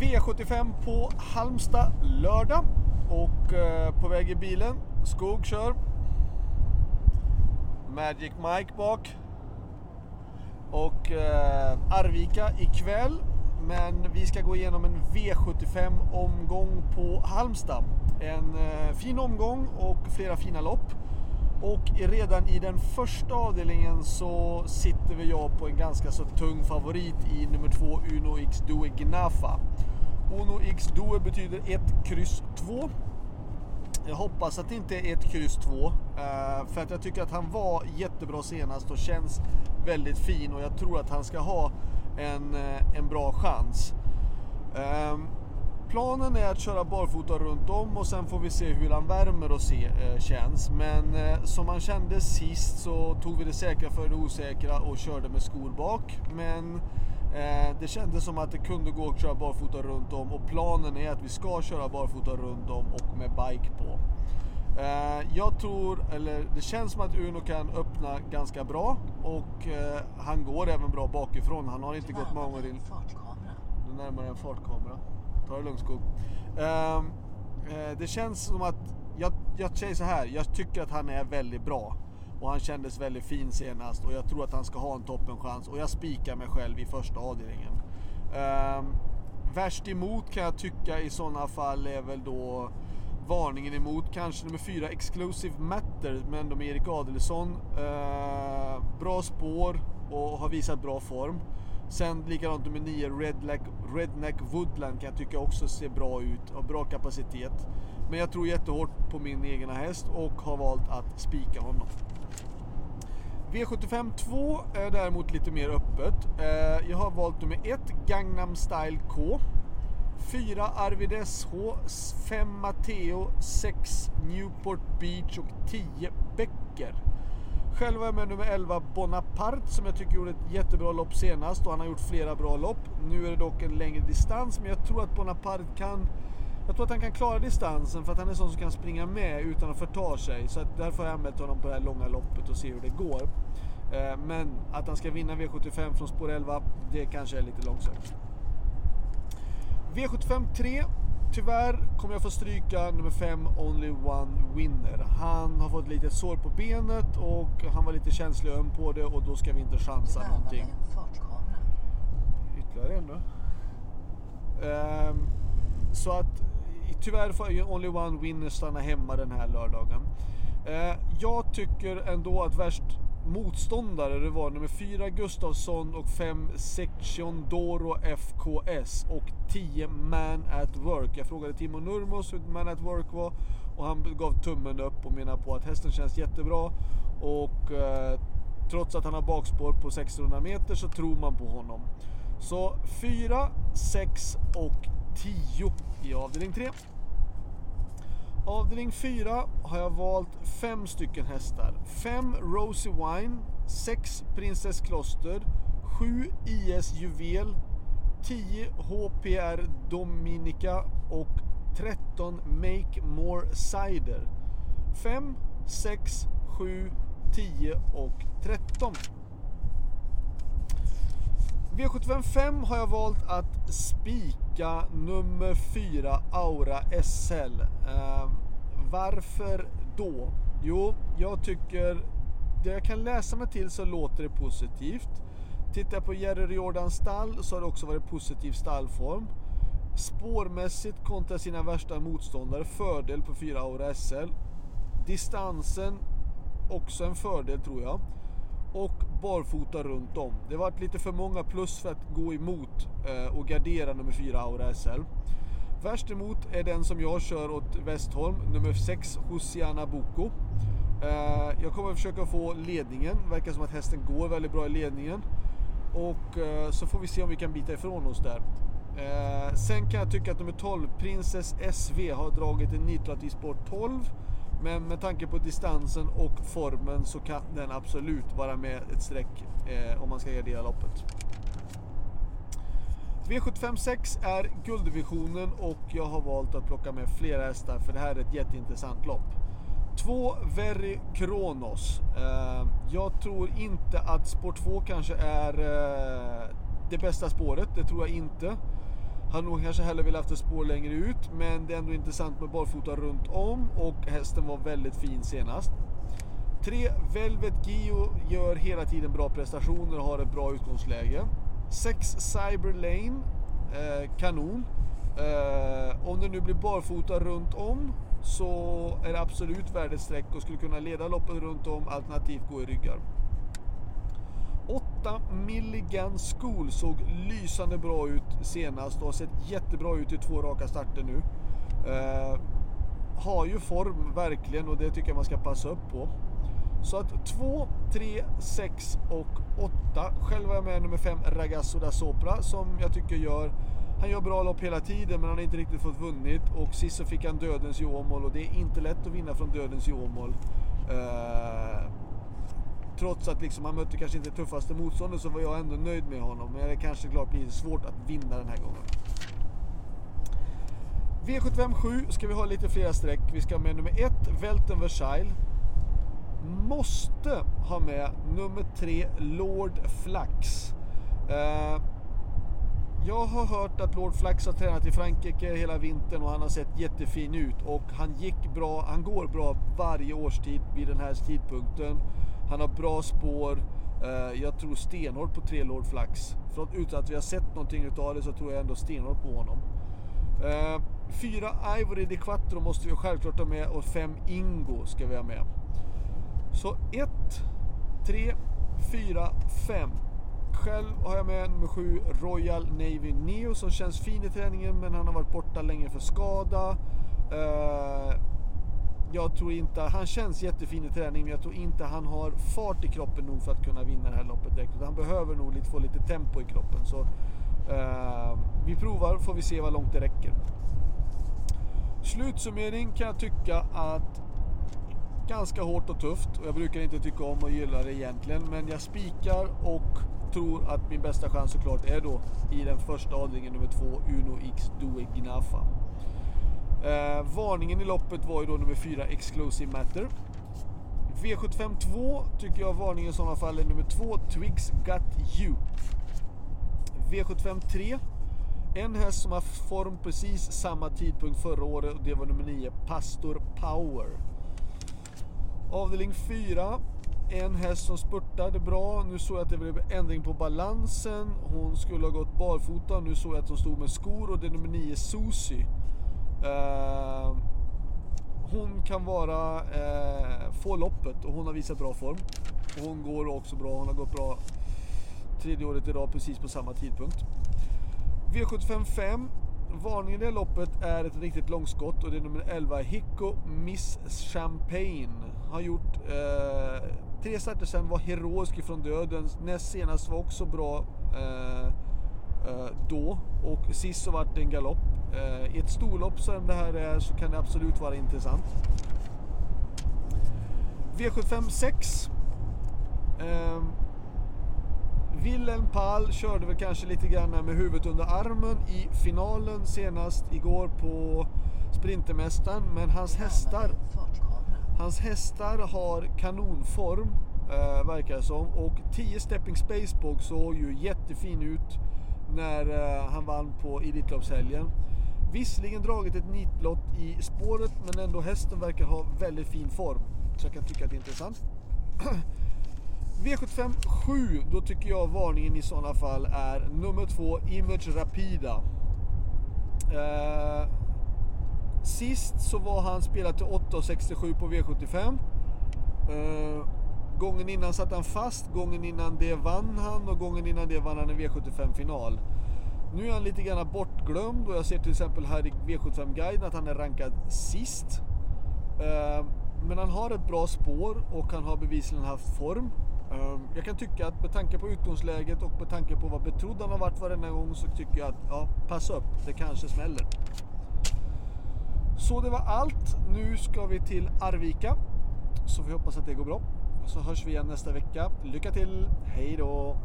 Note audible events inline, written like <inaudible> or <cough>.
V75 på Halmstad lördag och eh, på väg i bilen, Skog kör. Magic Mike bak. Och eh, Arvika ikväll. Men vi ska gå igenom en V75 omgång på Halmstad. En eh, fin omgång och flera fina lopp. Och redan i den första avdelningen så sitter vi jag på en ganska så tung favorit i nummer två Uno X Due Gnafa. Uno X Due betyder 1, kryss 2. Jag hoppas att det inte är 1, kryss 2. Eh, för att jag tycker att han var jättebra senast och känns väldigt fin och jag tror att han ska ha en, eh, en bra chans. Ehm, Planen är att köra barfota runt om och sen får vi se hur han värmer och se, eh, känns. Men eh, som han kände sist så tog vi det säkra för det osäkra och körde med skor bak. Men eh, det kändes som att det kunde gå att köra barfota runt om och planen är att vi ska köra barfota runt om och med bike på. Eh, jag tror, eller det känns som att Uno kan öppna ganska bra och eh, han går även bra bakifrån. Han har inte gått många gånger in. Nu närmare en fartkamera. Ta det lugnt Skog. Ehm, eh, det känns som att, jag, jag säger så här, jag tycker att han är väldigt bra. Och han kändes väldigt fin senast och jag tror att han ska ha en toppenchans. Och jag spikar mig själv i första avdelningen. Ehm, värst emot kan jag tycka i sådana fall är väl då varningen emot kanske nummer fyra Exclusive Matter men ändå med Erik Adelsson. Ehm, bra spår och har visat bra form. Sen likadant nummer 9 Redneck, Redneck Woodland kan jag tycka också ser bra ut, har bra kapacitet. Men jag tror jättehårt på min egna häst och har valt att spika honom. V75 2 är däremot lite mer öppet. Eh, jag har valt nummer 1 Gangnam Style K. 4 Arvid SH, 5 Matteo, 6 Newport Beach och 10 Becker. Själv var jag med nummer 11 Bonaparte som jag tycker gjorde ett jättebra lopp senast och han har gjort flera bra lopp. Nu är det dock en längre distans men jag tror att Bonaparte kan jag tror att han kan klara distansen för att han är sån som kan springa med utan att förta sig. Så att därför har jag anmält honom på det här långa loppet och se hur det går. Eh, men att han ska vinna V75 från spår 11, det kanske är lite långsökt. V75 3. Tyvärr kommer jag få stryka nummer 5 Only One Winner. Han har fått ett litet sår på benet och han var lite känslig och öm på det och då ska vi inte chansa någonting. Ytterligare en då. Ehm, så att tyvärr får Only One Winner stanna hemma den här lördagen. Ehm, jag tycker ändå att värst motståndare det var nummer 4 Gustafsson och 5 Section Doro FKS och 10 Man at Work. Jag frågade Timo Nurmos hur Man at Work var och han gav tummen upp och menade på att hästen känns jättebra och eh, trots att han har bakspår på 600 meter så tror man på honom. Så 4, 6 och 10 i avdelning 3. Avdelning 4 har jag valt fem stycken hästar. 5 Rosie Wine, 6 Princess Kloster, 7 IS Juvel, 10 HPR Dominica och 13 Make More Cider. 5, 6, 7, 10 och 13. V75 5 har jag valt att spika nummer 4 Aura SL. Eh, varför då? Jo, jag tycker det jag kan läsa mig till så låter det positivt. Tittar jag på Jerry Riordans stall så har det också varit positiv stallform. Spårmässigt kontra sina värsta motståndare, fördel på 4 Aura SL. Distansen, också en fördel tror jag och barfota runt om. Det vart lite för många plus för att gå emot eh, och gardera nummer 4 Aura SL. Värst emot är den som jag kör åt Westholm, nummer 6 Hosiana Boko. Eh, jag kommer försöka få ledningen, verkar som att hästen går väldigt bra i ledningen. Och eh, så får vi se om vi kan bita ifrån oss där. Eh, sen kan jag tycka att nummer 12, Princess SV, har dragit en nitrat sport 12. Men med tanke på distansen och formen så kan den absolut vara med ett streck eh, om man ska gardera loppet. V756 är gulddivisionen och jag har valt att plocka med flera hästar för det här är ett jätteintressant lopp. Två Very Kronos. Eh, jag tror inte att spår 2 kanske är eh, det bästa spåret, det tror jag inte. Hade nog kanske hellre velat haft ett spår längre ut, men det är ändå intressant med barfota runt om och hästen var väldigt fin senast. 3. Velvet Gio gör hela tiden bra prestationer och har ett bra utgångsläge. 6. Cyber Lane, eh, kanon. Eh, om det nu blir barfota runt om så är det absolut värd ett streck och skulle kunna leda loppet runt om alternativt gå i ryggar. 8 Milligan School såg lysande bra ut senast och har sett jättebra ut i två raka starter nu. Eh, har ju form verkligen och det tycker jag man ska passa upp på. Så att 2, 3, 6 och 8. Själv var jag med nummer 5 Ragazzo da Sopra som jag tycker gör han gör bra lopp hela tiden men han har inte riktigt fått vunnit och sist så fick han dödens i Åmål och det är inte lätt att vinna från dödens i Åmål. Eh, trots att liksom han mötte kanske inte det tuffaste motståndet så var jag ändå nöjd med honom. Men det kanske klart blir svårt att vinna den här gången. V75 7 ska vi ha lite flera streck. Vi ska ha med nummer 1, Welten Versailles. Måste ha med nummer 3, Lord Flax. Eh, jag har hört att Lord Flax har tränat i Frankrike hela vintern och han har sett jättefin ut och han gick bra, han går bra varje årstid vid den här tidpunkten. Han har bra spår. Eh, jag tror stenhårt på tre Lord Flax. Utan att vi har sett någonting utav det så tror jag ändå stenhårt på honom. Eh, fyra Ivory de Quattro måste vi självklart ha med och fem Ingo ska vi ha med. Så 1, 3, 4, 5. Själv har jag med nummer 7 Royal Navy Neo som känns fin i träningen men han har varit borta länge för skada. Eh, jag tror inte, han känns jättefin i träning men jag tror inte han har fart i kroppen nog för att kunna vinna det här loppet direkt. Han behöver nog lite, få lite tempo i kroppen. Så eh, vi provar får vi se vad långt det räcker. Slutsummering kan jag tycka att ganska hårt och tufft och jag brukar inte tycka om och gilla det egentligen men jag spikar och tror att min bästa chans såklart är då i den första avdelningen nummer två Uno X Due Gnafa. Eh, varningen i loppet var ju då nummer 4 Exclusive Matter. V75 2 tycker jag varningen i sådana fall är nummer 2 Twigs Got You. V75 3 en häst som har form precis samma tidpunkt förra året och det var nummer 9 Pastor Power. Avdelning 4 en häst som spurtade bra. Nu såg jag att det blev ändring på balansen. Hon skulle ha gått barfota. Nu såg jag att hon stod med skor och det är nummer 9 Susi. Eh, hon kan vara, eh, få loppet och hon har visat bra form. Och hon går också bra. Hon har gått bra tredje året i rad precis på samma tidpunkt. V75 5. Varningen i det loppet är ett riktigt långskott och det är nummer 11 Hicko Miss Champagne. Har gjort eh, tre starter sen var heroisk ifrån döden. Näst senast var också bra eh, då och sist så vart det en galopp. Eh, I ett storlopp som det här är så kan det absolut vara intressant. V75 6. Eh, Wilhelm Pall körde väl kanske lite grann med huvudet under armen i finalen senast igår på Sprintermästaren. Men hans hästar Hans hästar har kanonform, eh, verkar det som. Och 10 Stepping Spacebog såg ju jättefin ut när eh, han vann på Elitloppshelgen. Visserligen dragit ett nitlott i spåret men ändå hästen verkar ha väldigt fin form. Så jag kan tycka att det är intressant. <clears throat> V75 7, då tycker jag varningen i sådana fall är nummer 2 Image Rapida. Eh, Sist så var han spelad till 8,67 på V75. Eh, gången innan satt han fast, gången innan det vann han och gången innan det vann han en V75-final. Nu är han lite grann bortglömd och jag ser till exempel här i V75-guiden att han är rankad sist. Eh, men han har ett bra spår och han har bevisligen haft form. Eh, jag kan tycka att med tanke på utgångsläget och med tanke på vad betrodd han har varit varenda gång så tycker jag att ja, passa upp, det kanske smäller. Så det var allt. Nu ska vi till Arvika. Så vi hoppas att det går bra. Så hörs vi igen nästa vecka. Lycka till. Hej då!